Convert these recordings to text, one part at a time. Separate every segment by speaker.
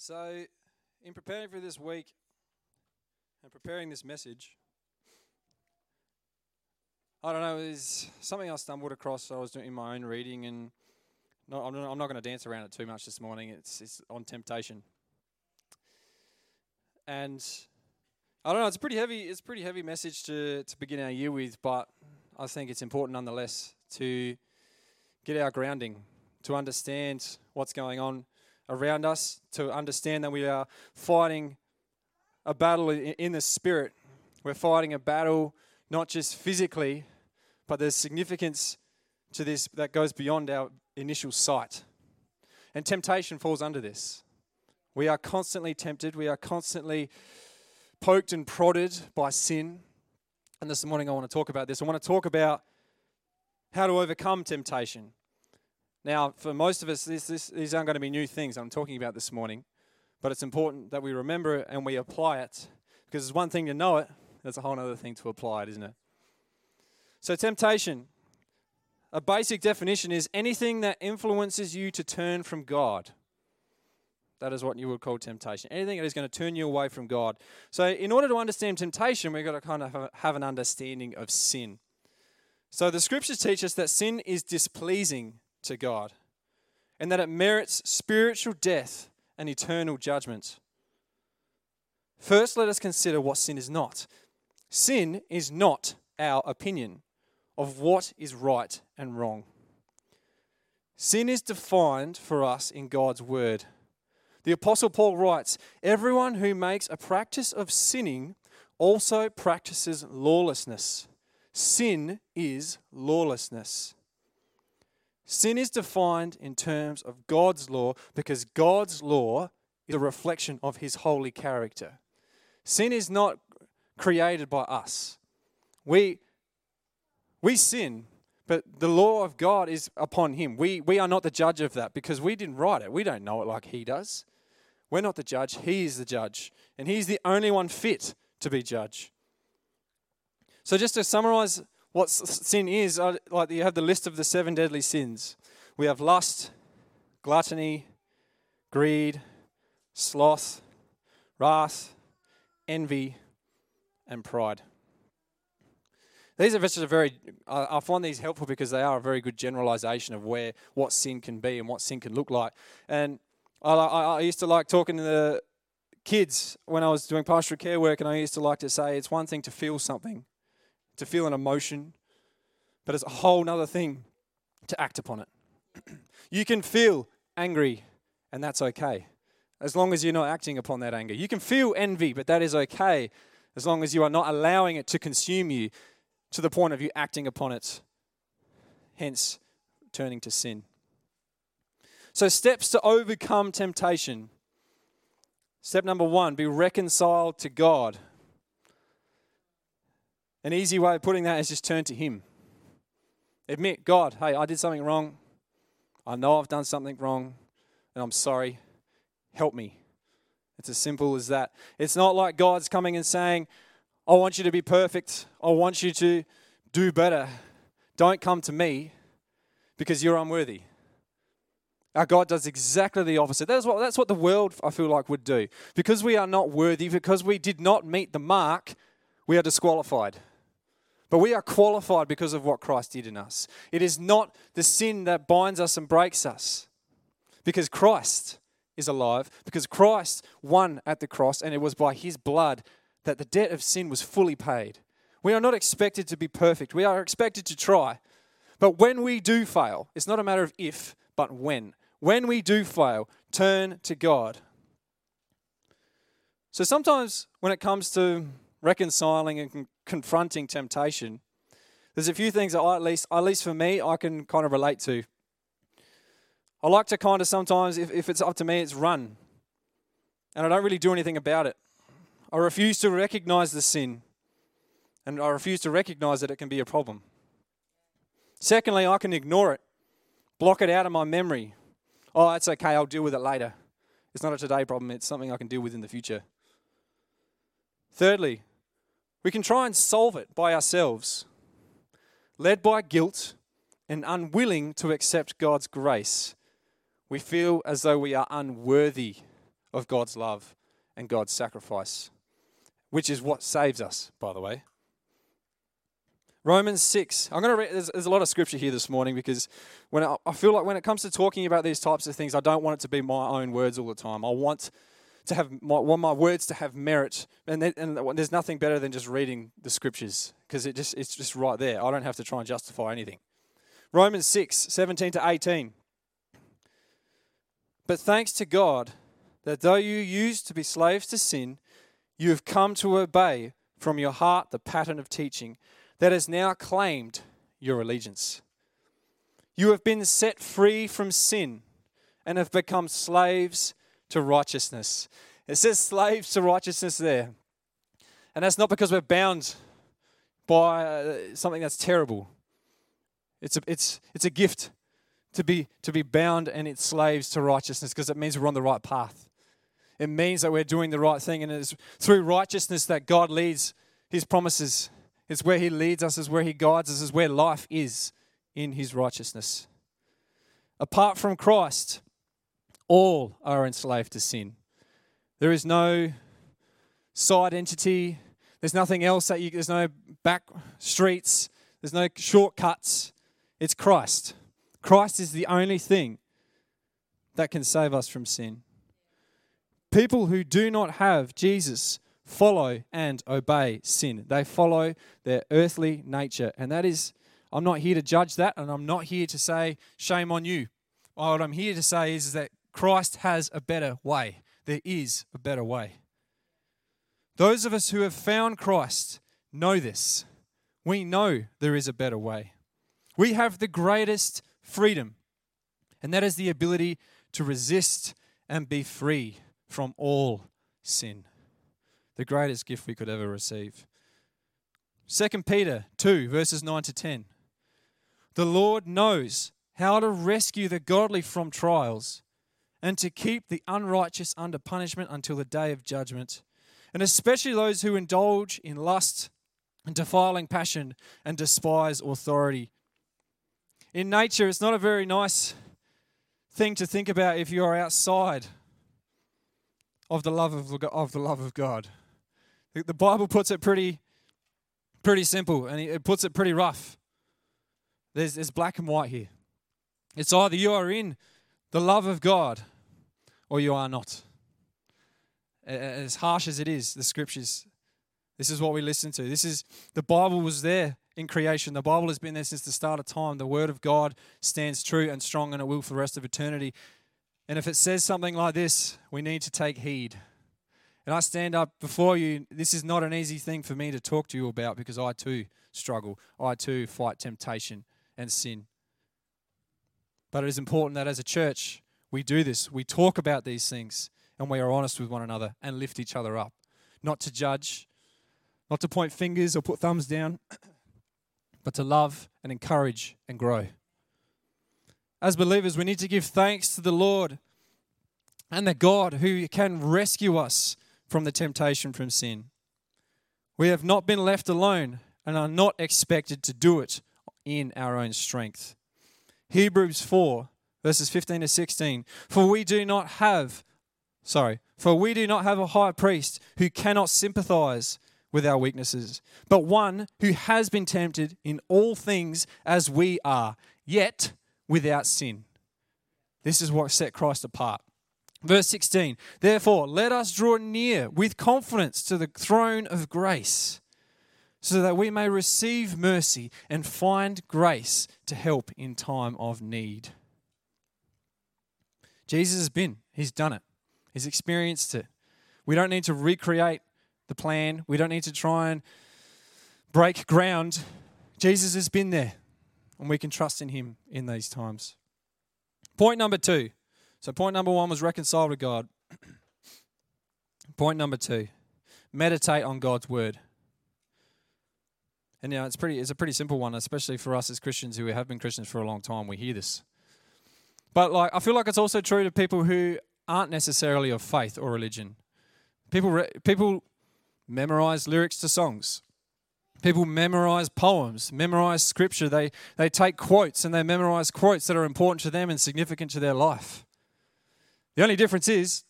Speaker 1: So, in preparing for this week and preparing this message, I don't know, there's something I stumbled across. I was doing my own reading, and not, I'm not going to dance around it too much this morning. It's, it's on temptation, and I don't know. It's a pretty heavy. It's a pretty heavy message to to begin our year with, but I think it's important nonetheless to get our grounding, to understand what's going on around us, to understand that we are fighting a battle in the spirit. We're fighting a battle not just physically, but there's significance to this that goes beyond our initial sight. And temptation falls under this. We are constantly tempted, we are constantly poked and prodded by sin. And this morning I want to talk about this. I want to talk about how to overcome temptation. Now, for most of us, this, this, these aren't going to be new things I'm talking about this morning, but it's important that we remember it and we apply it because it's one thing to know it, it's a whole other thing to apply it, isn't it? So, temptation, a basic definition is anything that influences you to turn from God. That is what you would call temptation. Anything that is going to turn you away from God. So, in order to understand temptation, we've got to kind of have an understanding of sin. So, the scriptures teach us that sin is displeasing to God and that it merits spiritual death and eternal judgment. First, let us consider what sin is not. Sin is not our opinion of what is right and wrong. Sin is defined for us in God's Word. The Apostle Paul writes Everyone who makes a practice of sinning also practices lawlessness. Sin is lawlessness. Sin is defined in terms of God's law because God's law is a reflection of his holy character. Sin is not created by us. We, we sin, but the law of God is upon him. We, we are not the judge of that because we didn't write it. We don't know it like he does. We're not the judge, he is the judge. And he's the only one fit to be judge. So, just to summarize what sin is, like you have the list of the seven deadly sins. We have lust, gluttony, greed, sloth, wrath, envy, and pride. These are just a very, I find these helpful because they are a very good generalization of where, what sin can be and what sin can look like. And I, I, I used to like talking to the kids when I was doing pastoral care work, and I used to like to say it's one thing to feel something, to feel an emotion, but it's a whole other thing to act upon it. you can feel angry, and that's okay, as long as you're not acting upon that anger. You can feel envy, but that is okay, as long as you are not allowing it to consume you to the point of you acting upon it, hence turning to sin. So, steps to overcome temptation. Step number one be reconciled to God. An easy way of putting that is just turn to Him. Admit, God, hey, I did something wrong. I know I've done something wrong, and I'm sorry. Help me. It's as simple as that. It's not like God's coming and saying, I want you to be perfect. I want you to do better. Don't come to me because you're unworthy. Our God does exactly the opposite. That's what, that's what the world, I feel like, would do. Because we are not worthy, because we did not meet the mark, we are disqualified. But we are qualified because of what Christ did in us. It is not the sin that binds us and breaks us. Because Christ is alive, because Christ won at the cross, and it was by his blood that the debt of sin was fully paid. We are not expected to be perfect. We are expected to try. But when we do fail, it's not a matter of if, but when. When we do fail, turn to God. So sometimes when it comes to reconciling and confronting temptation, there's a few things that I at least, at least for me, I can kind of relate to. I like to kind of sometimes, if, if it's up to me, it's run. And I don't really do anything about it. I refuse to recognize the sin. And I refuse to recognize that it can be a problem. Secondly, I can ignore it, block it out of my memory. Oh, it's okay, I'll deal with it later. It's not a today problem, it's something I can deal with in the future. Thirdly, we can try and solve it by ourselves, led by guilt and unwilling to accept God's grace. We feel as though we are unworthy of God's love and God's sacrifice, which is what saves us, by the way. Romans 6. I'm going to read, there's, there's, a lot of scripture here this morning because when I, I feel like when it comes to talking about these types of things, I don't want it to be my own words all the time. I want to have my, want my words to have merit, and, and there's nothing better than just reading the scriptures because it just it's just right there. I don't have to try and justify anything. Romans 6, 17 to 18. But thanks to God that though you used to be slaves to sin, you have come to obey from your heart the pattern of teaching that has now claimed your allegiance. You have been set free from sin and have become slaves to righteousness. It says slaves to righteousness there. And that's not because we're bound by uh, something that's terrible. It's a, it's, it's a gift to be, to be bound and its slaves to righteousness because it means we're on the right path. It means that we're doing the right thing, and it's through righteousness that God leads His promises. It's where He leads us, is where He guides us, is where life is in His righteousness. Apart from Christ, all are enslaved to sin. There is no side entity. There's nothing else that you, there's no back streets. There's no shortcuts. It's Christ. Christ is the only thing that can save us from sin. People who do not have Jesus follow and obey sin. They follow their earthly nature. And that is, I'm not here to judge that, and I'm not here to say, shame on you. What I'm here to say is, is that Christ has a better way. There is a better way. Those of us who have found Christ know this. We know there is a better way. We have the greatest freedom, and that is the ability to resist and be free from all sin. The greatest gift we could ever receive. 2 Peter 2, verses 9 to 10. The Lord knows how to rescue the godly from trials and to keep the unrighteous under punishment until the day of judgment, and especially those who indulge in lust and defiling passion and despise authority. In nature, it's not a very nice thing to think about if you're outside of the love of, of the love of God. The Bible puts it pretty, pretty simple, and it puts it pretty rough. There's, there's black and white here. It's either you are in the love of God or you are not. As harsh as it is, the scriptures, this is what we listen to. This is the Bible was there in creation. The Bible has been there since the start of time. The word of God stands true and strong and it will for the rest of eternity. And if it says something like this, we need to take heed. And I stand up before you. This is not an easy thing for me to talk to you about because I too struggle. I too fight temptation and sin. But it is important that as a church, we do this. We talk about these things and we are honest with one another and lift each other up. Not to judge, not to point fingers or put thumbs down, but to love and encourage and grow. As believers, we need to give thanks to the Lord and the God who can rescue us from the temptation from sin. We have not been left alone and are not expected to do it in our own strength. Hebrews 4, verses 15 to 16. For we do not have, sorry, for we do not have a high priest who cannot sympathize with our weaknesses, but one who has been tempted in all things as we are, yet without sin. This is what set Christ apart. Verse 16, therefore, let us draw near with confidence to the throne of grace, so that we may receive mercy and find grace to help in time of need. Jesus has been, he's done it, he's experienced it. We don't need to recreate the plan, we don't need to try and break ground. Jesus has been there, and we can trust in him in these times. Point number two. So, point number one was reconciled to God. point number two meditate on God's word. And you it's pretty it's a pretty simple one, especially for us as Christians who have been Christians for a long time. We hear this. But like I feel like it's also true to people who aren't necessarily of faith or religion. People re- people memorize lyrics to songs. People memorize poems, memorize scripture. They they take quotes and they memorize quotes that are important to them and significant to their life. The only difference is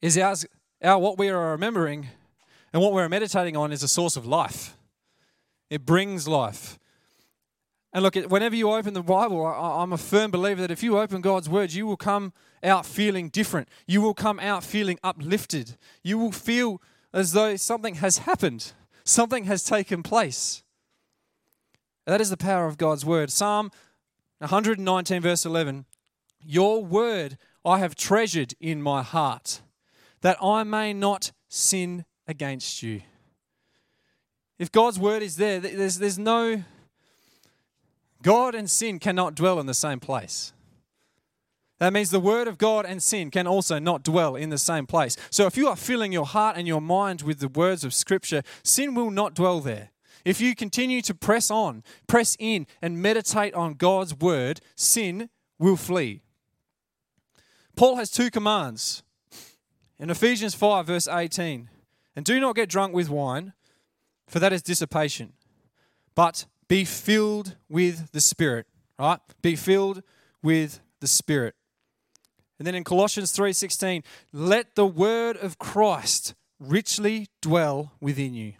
Speaker 1: is our, our what we are remembering and what we're meditating on is a source of life. It brings life. And look, whenever you open the Bible, I'm a firm believer that if you open God's words, you will come out feeling different. You will come out feeling uplifted. You will feel as though something has happened, something has taken place. That is the power of God's word. Psalm 119, verse 11 Your word I have treasured in my heart, that I may not sin against you. If God's word is there, there's, there's no. God and sin cannot dwell in the same place. That means the word of God and sin can also not dwell in the same place. So if you are filling your heart and your mind with the words of Scripture, sin will not dwell there. If you continue to press on, press in, and meditate on God's word, sin will flee. Paul has two commands in Ephesians 5, verse 18. And do not get drunk with wine, for that is dissipation, but be filled with the Spirit, right? Be filled with the Spirit. And then in Colossians 3:16, let the word of Christ richly dwell within you.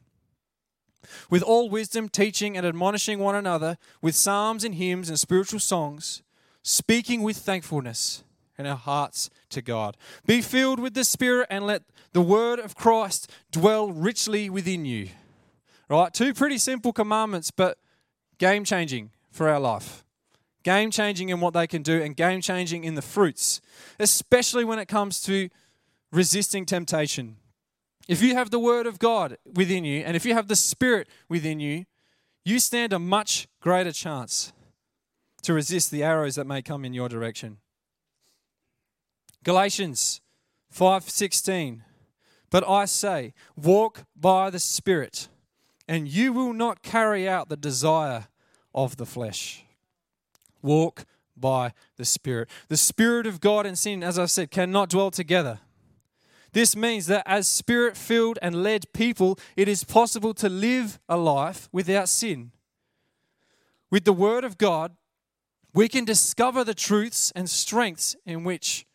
Speaker 1: With all wisdom, teaching and admonishing one another with psalms and hymns and spiritual songs, speaking with thankfulness in our hearts to God. Be filled with the Spirit and let the word of Christ dwell richly within you. Right? Two pretty simple commandments, but game changing for our life. Game changing in what they can do and game changing in the fruits, especially when it comes to resisting temptation. If you have the Word of God within you and if you have the Spirit within you, you stand a much greater chance to resist the arrows that may come in your direction. Galatians 5:16 But I say walk by the spirit and you will not carry out the desire of the flesh. Walk by the spirit. The spirit of God and sin as I said cannot dwell together. This means that as spirit filled and led people it is possible to live a life without sin. With the word of God we can discover the truths and strengths in which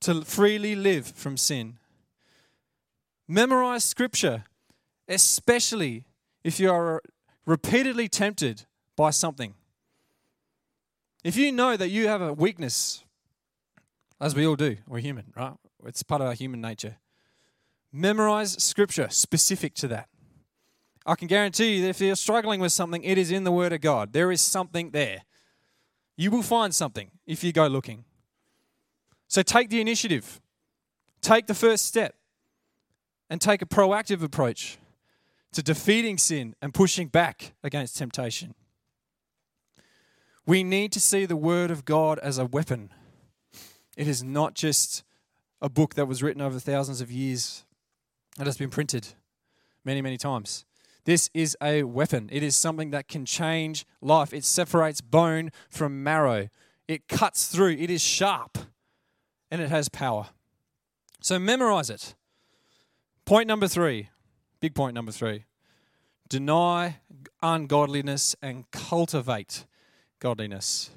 Speaker 1: to freely live from sin. Memorize scripture, especially if you are repeatedly tempted by something. If you know that you have a weakness, as we all do, we're human, right? It's part of our human nature. Memorize scripture specific to that. I can guarantee you that if you're struggling with something, it is in the Word of God. There is something there. You will find something if you go looking. So take the initiative, take the first step, and take a proactive approach to defeating sin and pushing back against temptation. We need to see the Word of God as a weapon. It is not just a book that was written over thousands of years that has been printed many, many times. This is a weapon. It is something that can change life. It separates bone from marrow. It cuts through. It is sharp and it has power. So memorize it. Point number three, big point number three. Deny ungodliness and cultivate godliness.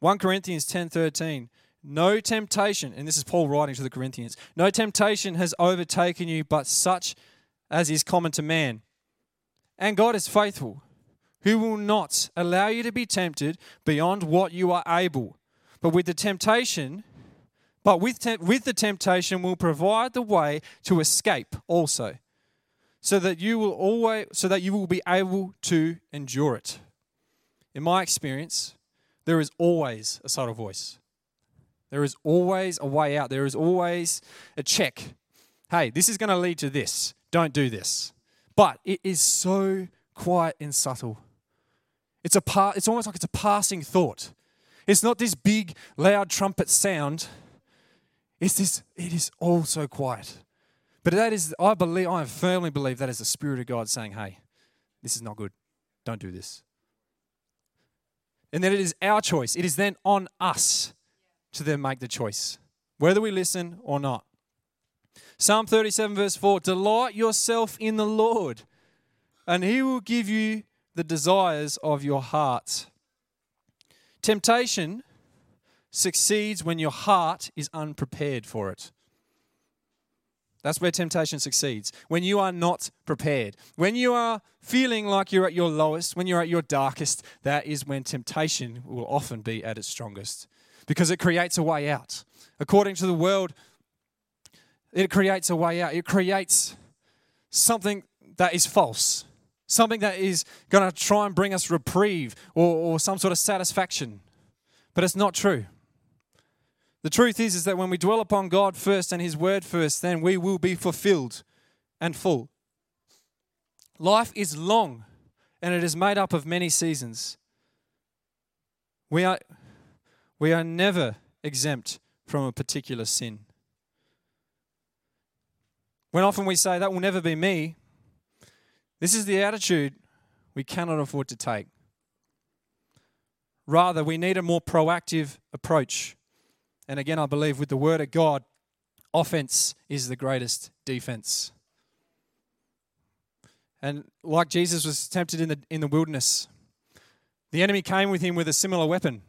Speaker 1: 1 Corinthians 10:13 No temptation and this is Paul writing to the Corinthians. No temptation has overtaken you but such as is common to man. And God is faithful who will not allow you to be tempted beyond what you are able. But with the temptation, but with, te- with the temptation will provide the way to escape also, so that you will always so that you will be able to endure it. In my experience, there is always a subtle voice. There is always a way out. There is always a check. Hey, this is going to lead to this. Don't do this. But it is so quiet and subtle. It's a part, it's almost like it's a passing thought. It's not this big, loud trumpet sound. It's this, it is all so quiet. But that is, I believe, I firmly believe that is the Spirit of God saying, hey, this is not good. Don't do this. And then it is our choice. It is then on us to then make the choice, whether we listen or not. Psalm 37, verse 4 Delight yourself in the Lord, and he will give you the desires of your heart. Temptation succeeds when your heart is unprepared for it. That's where temptation succeeds. When you are not prepared, when you are feeling like you're at your lowest, when you're at your darkest, that is when temptation will often be at its strongest because it creates a way out. According to the world, it creates a way out. It creates something that is false, something that is going to try and bring us reprieve or, or some sort of satisfaction. But it's not true. The truth is, is that when we dwell upon God first and His Word first, then we will be fulfilled and full. Life is long and it is made up of many seasons. We are, we are never exempt from a particular sin. When often we say, that will never be me, this is the attitude we cannot afford to take. Rather, we need a more proactive approach and again, I believe with the Word of God, offense is the greatest defense. And like Jesus was tempted in the, in the wilderness, the enemy came with him with a similar weapon.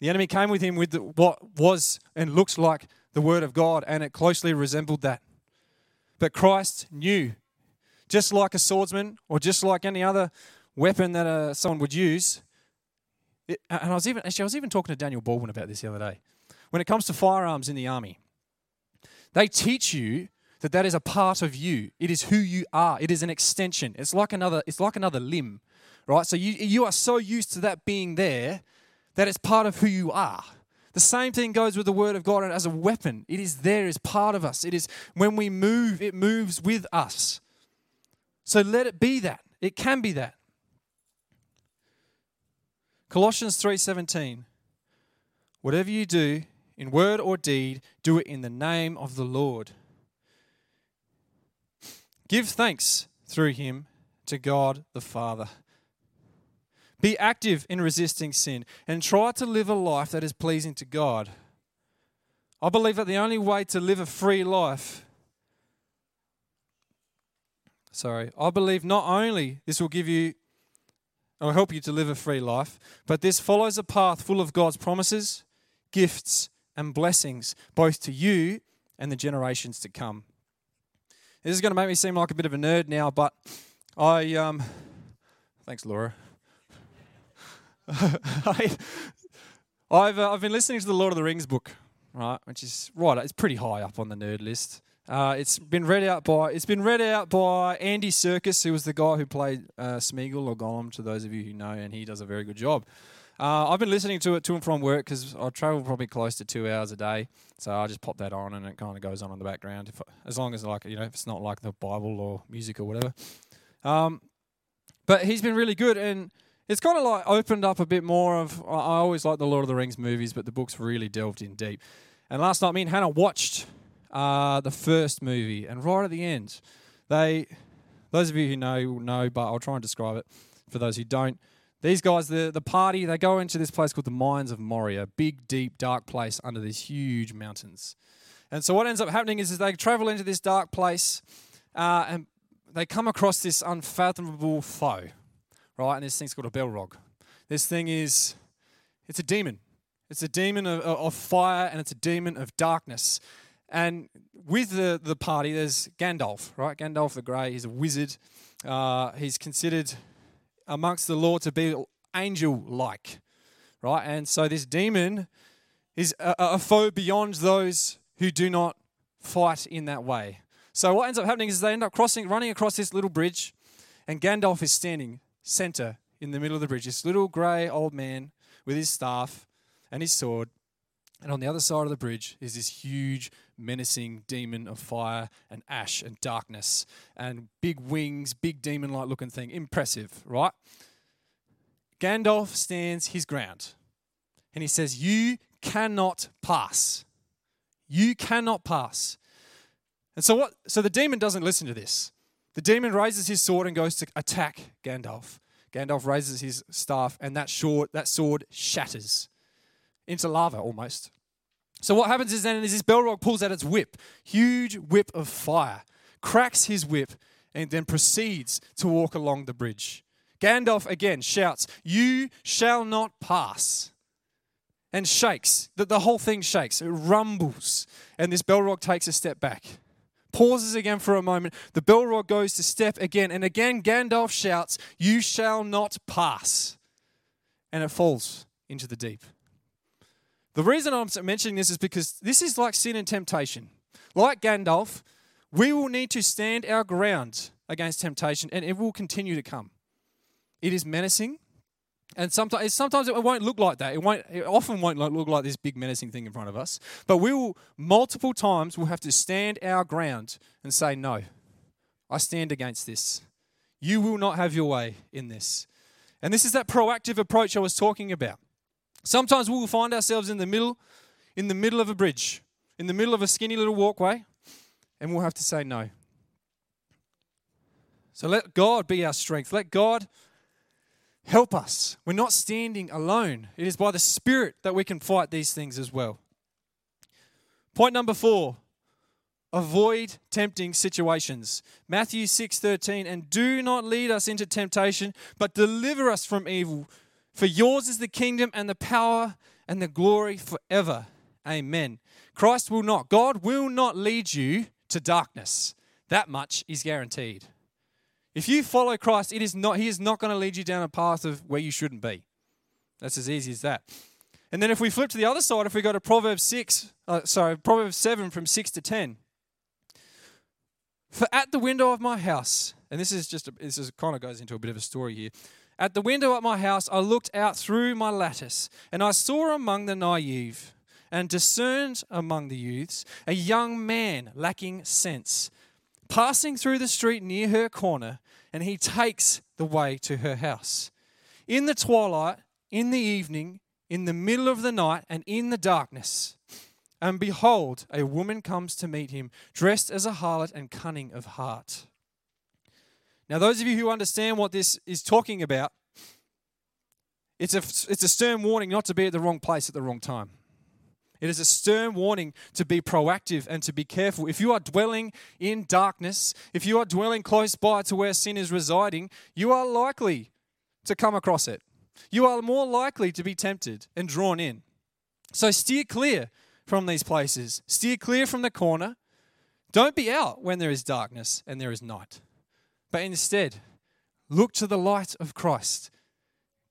Speaker 1: The enemy came with him with what was and looks like the Word of God, and it closely resembled that. But Christ knew, just like a swordsman or just like any other weapon that uh, someone would use. It, and I was even actually I was even talking to Daniel Baldwin about this the other day when it comes to firearms in the army, they teach you that that is a part of you. It is who you are. It is an extension. It's like another. It's like another limb, right? So you you are so used to that being there that it's part of who you are. The same thing goes with the word of God as a weapon. It is there as part of us. It is when we move, it moves with us. So let it be that. It can be that. Colossians 3:17 Whatever you do, in word or deed, do it in the name of the Lord. Give thanks through him to God the Father. Be active in resisting sin and try to live a life that is pleasing to God. I believe that the only way to live a free life, sorry, I believe not only this will give you or help you to live a free life, but this follows a path full of God's promises, gifts, and blessings, both to you and the generations to come. This is going to make me seem like a bit of a nerd now, but I, um, thanks, Laura. I, have uh, I've been listening to the Lord of the Rings book, right, which is right. It's pretty high up on the nerd list. Uh, it's been read out by it's been read out by Andy Serkis, who was the guy who played uh, Smeagol or Gollum. To those of you who know, and he does a very good job. Uh, I've been listening to it to and from work because I travel probably close to two hours a day. So I just pop that on and it kind of goes on in the background. If as long as like you know, if it's not like the Bible or music or whatever. Um, but he's been really good and it's kind of like opened up a bit more of. I always like the Lord of the Rings movies, but the books really delved in deep. And last night, me and Hannah watched uh, the first movie, and right at the end, they, those of you who know know, but I'll try and describe it for those who don't. These guys, the, the party, they go into this place called the Mines of Moria, big, deep, dark place under these huge mountains. And so what ends up happening is, is they travel into this dark place uh, and they come across this unfathomable foe, right? And this thing's called a Balrog. This thing is, it's a demon. It's a demon of, of fire and it's a demon of darkness. And with the, the party, there's Gandalf, right? Gandalf the Grey. He's a wizard. Uh, he's considered amongst the law to be angel like, right? And so this demon is a, a foe beyond those who do not fight in that way. So what ends up happening is they end up crossing, running across this little bridge, and Gandalf is standing center in the middle of the bridge. This little grey old man with his staff and his sword. And on the other side of the bridge is this huge, menacing demon of fire and ash and darkness and big wings, big demon like looking thing. Impressive, right? Gandalf stands his ground and he says, You cannot pass. You cannot pass. And so what so the demon doesn't listen to this. The demon raises his sword and goes to attack Gandalf. Gandalf raises his staff and that sword that sword shatters into lava almost. So what happens is then is this Balrog pulls out its whip, huge whip of fire, cracks his whip, and then proceeds to walk along the bridge. Gandalf again shouts, You shall not pass. and shakes. The, the whole thing shakes. It rumbles. And this Balrog takes a step back. Pauses again for a moment. The Balrog goes to step again. And again, Gandalf shouts, You shall not pass. And it falls into the deep. The reason I'm mentioning this is because this is like sin and temptation. Like Gandalf, we will need to stand our ground against temptation and it will continue to come. It is menacing, and sometimes, sometimes it won't look like that. It won't. It often won't look like this big menacing thing in front of us. But we will multiple times we'll have to stand our ground and say, "No, I stand against this. You will not have your way in this." And this is that proactive approach I was talking about. Sometimes we will find ourselves in the middle, in the middle of a bridge, in the middle of a skinny little walkway, and we'll have to say no. So let God be our strength. Let God help us. We're not standing alone. It is by the Spirit that we can fight these things as well. Point number four avoid tempting situations. Matthew 6:13 and do not lead us into temptation but deliver us from evil for yours is the kingdom and the power and the glory forever. Amen. Christ will not God will not lead you to darkness. That much is guaranteed. If you follow Christ, it is not, He is not going to lead you down a path of where you shouldn't be. That's as easy as that. And then if we flip to the other side, if we go to Proverbs 6, uh, sorry, Proverbs 7 from 6 to 10. For at the window of my house, and this is just, a, this is, kind of goes into a bit of a story here. At the window at my house, I looked out through my lattice, and I saw among the naive and discerned among the youths a young man lacking sense passing through the street near her corner, and he takes the way to her house. In the twilight, in the evening, in the middle of the night, and in the darkness. And behold, a woman comes to meet him, dressed as a harlot and cunning of heart. Now, those of you who understand what this is talking about, it's a, it's a stern warning not to be at the wrong place at the wrong time. It is a stern warning to be proactive and to be careful. If you are dwelling in darkness, if you are dwelling close by to where sin is residing, you are likely to come across it. You are more likely to be tempted and drawn in. So steer clear from these places. Steer clear from the corner. Don't be out when there is darkness and there is night. But instead, look to the light of Christ.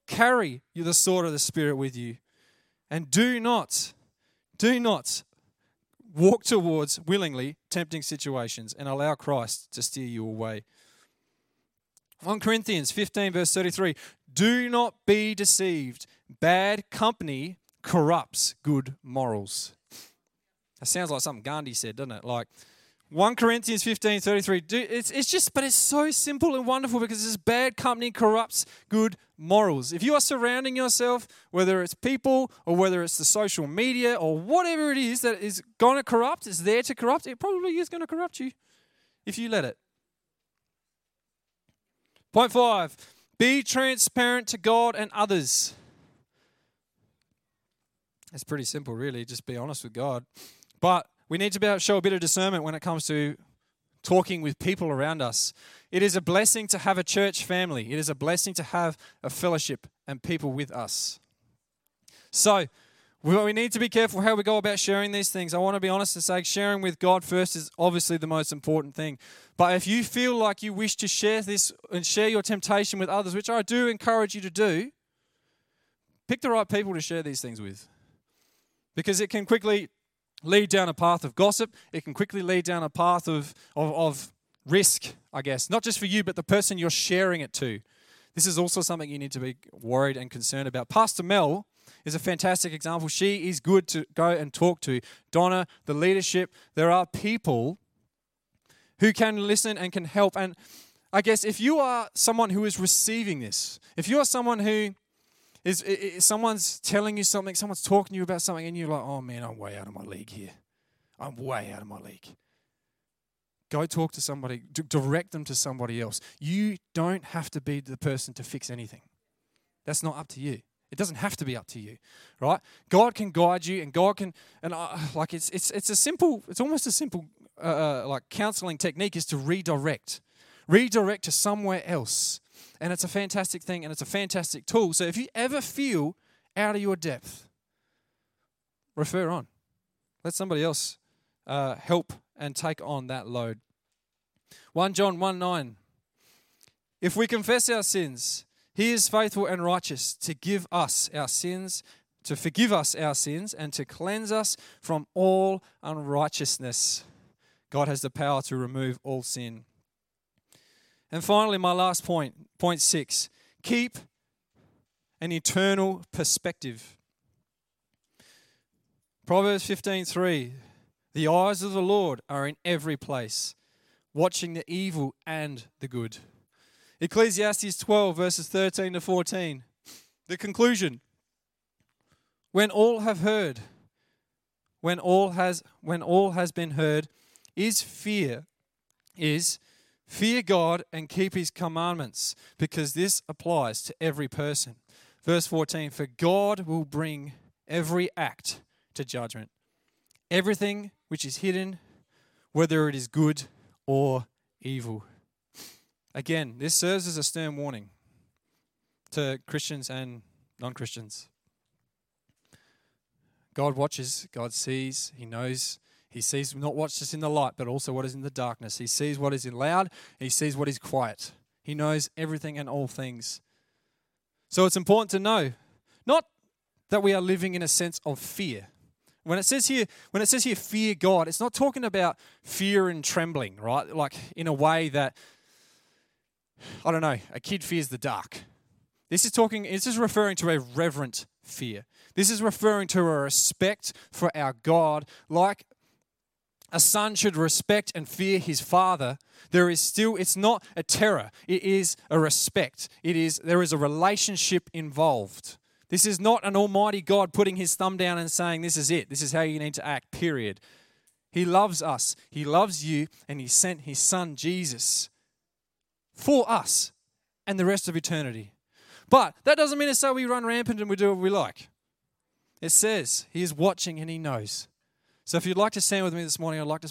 Speaker 1: Carry you the sword of the Spirit with you. And do not do not walk towards willingly tempting situations and allow Christ to steer you away. 1 Corinthians 15, verse 33 Do not be deceived. Bad company corrupts good morals. That sounds like something Gandhi said, doesn't it? Like, 1 Corinthians 15 33. It's, it's just, but it's so simple and wonderful because this bad company corrupts good morals. If you are surrounding yourself, whether it's people or whether it's the social media or whatever it is that is going to corrupt, is there to corrupt, it probably is going to corrupt you if you let it. Point five be transparent to God and others. It's pretty simple, really. Just be honest with God. But we need to be able to show a bit of discernment when it comes to talking with people around us. It is a blessing to have a church family, it is a blessing to have a fellowship and people with us. So, we need to be careful how we go about sharing these things. I want to be honest and say sharing with God first is obviously the most important thing. But if you feel like you wish to share this and share your temptation with others, which I do encourage you to do, pick the right people to share these things with. Because it can quickly lead down a path of gossip. It can quickly lead down a path of, of, of risk, I guess, not just for you, but the person you're sharing it to. This is also something you need to be worried and concerned about. Pastor Mel is a fantastic example. She is good to go and talk to. Donna, the leadership, there are people who can listen and can help. And I guess if you are someone who is receiving this, if you are someone who is, is someone's telling you something, someone's talking to you about something, and you're like, oh man, I'm way out of my league here. I'm way out of my league. Go talk to somebody, direct them to somebody else. You don't have to be the person to fix anything. That's not up to you. It doesn't have to be up to you, right? God can guide you, and God can, and uh, like it's it's it's a simple, it's almost a simple uh, uh like counseling technique is to redirect, redirect to somewhere else and it's a fantastic thing and it's a fantastic tool. So if you ever feel out of your depth, refer on. Let somebody else uh, help and take on that load. 1 John 1 9. If we confess our sins, he is faithful and righteous to give us our sins, to forgive us our sins, and to cleanse us from all unrighteousness. God has the power to remove all sin. And finally, my last point, point six keep an eternal perspective. Proverbs 15:3 The eyes of the Lord are in every place, watching the evil and the good. Ecclesiastes 12 verses 13 to 14. The conclusion. When all have heard, when all has when all has been heard, is fear is fear God and keep his commandments because this applies to every person. Verse 14 For God will bring every act to judgment. Everything which is hidden, whether it is good or evil. Again, this serves as a stern warning to Christians and non Christians. God watches, God sees, He knows. He sees not what's just in the light, but also what is in the darkness. He sees what is in loud, He sees what is quiet. He knows everything and all things. So it's important to know not that we are living in a sense of fear. When it says here, when it says here, fear God, it's not talking about fear and trembling, right? Like in a way that I don't know, a kid fears the dark. This is talking, this is referring to a reverent fear. This is referring to a respect for our God, like a son should respect and fear his father. There is still, it's not a terror, it is a respect. It is, there is a relationship involved. This is not an almighty God putting his thumb down and saying, This is it, this is how you need to act, period. He loves us, he loves you, and he sent his son Jesus for us and the rest of eternity. But that doesn't mean to say we run rampant and we do what we like. It says he is watching and he knows. So if you'd like to stand with me this morning, I'd like to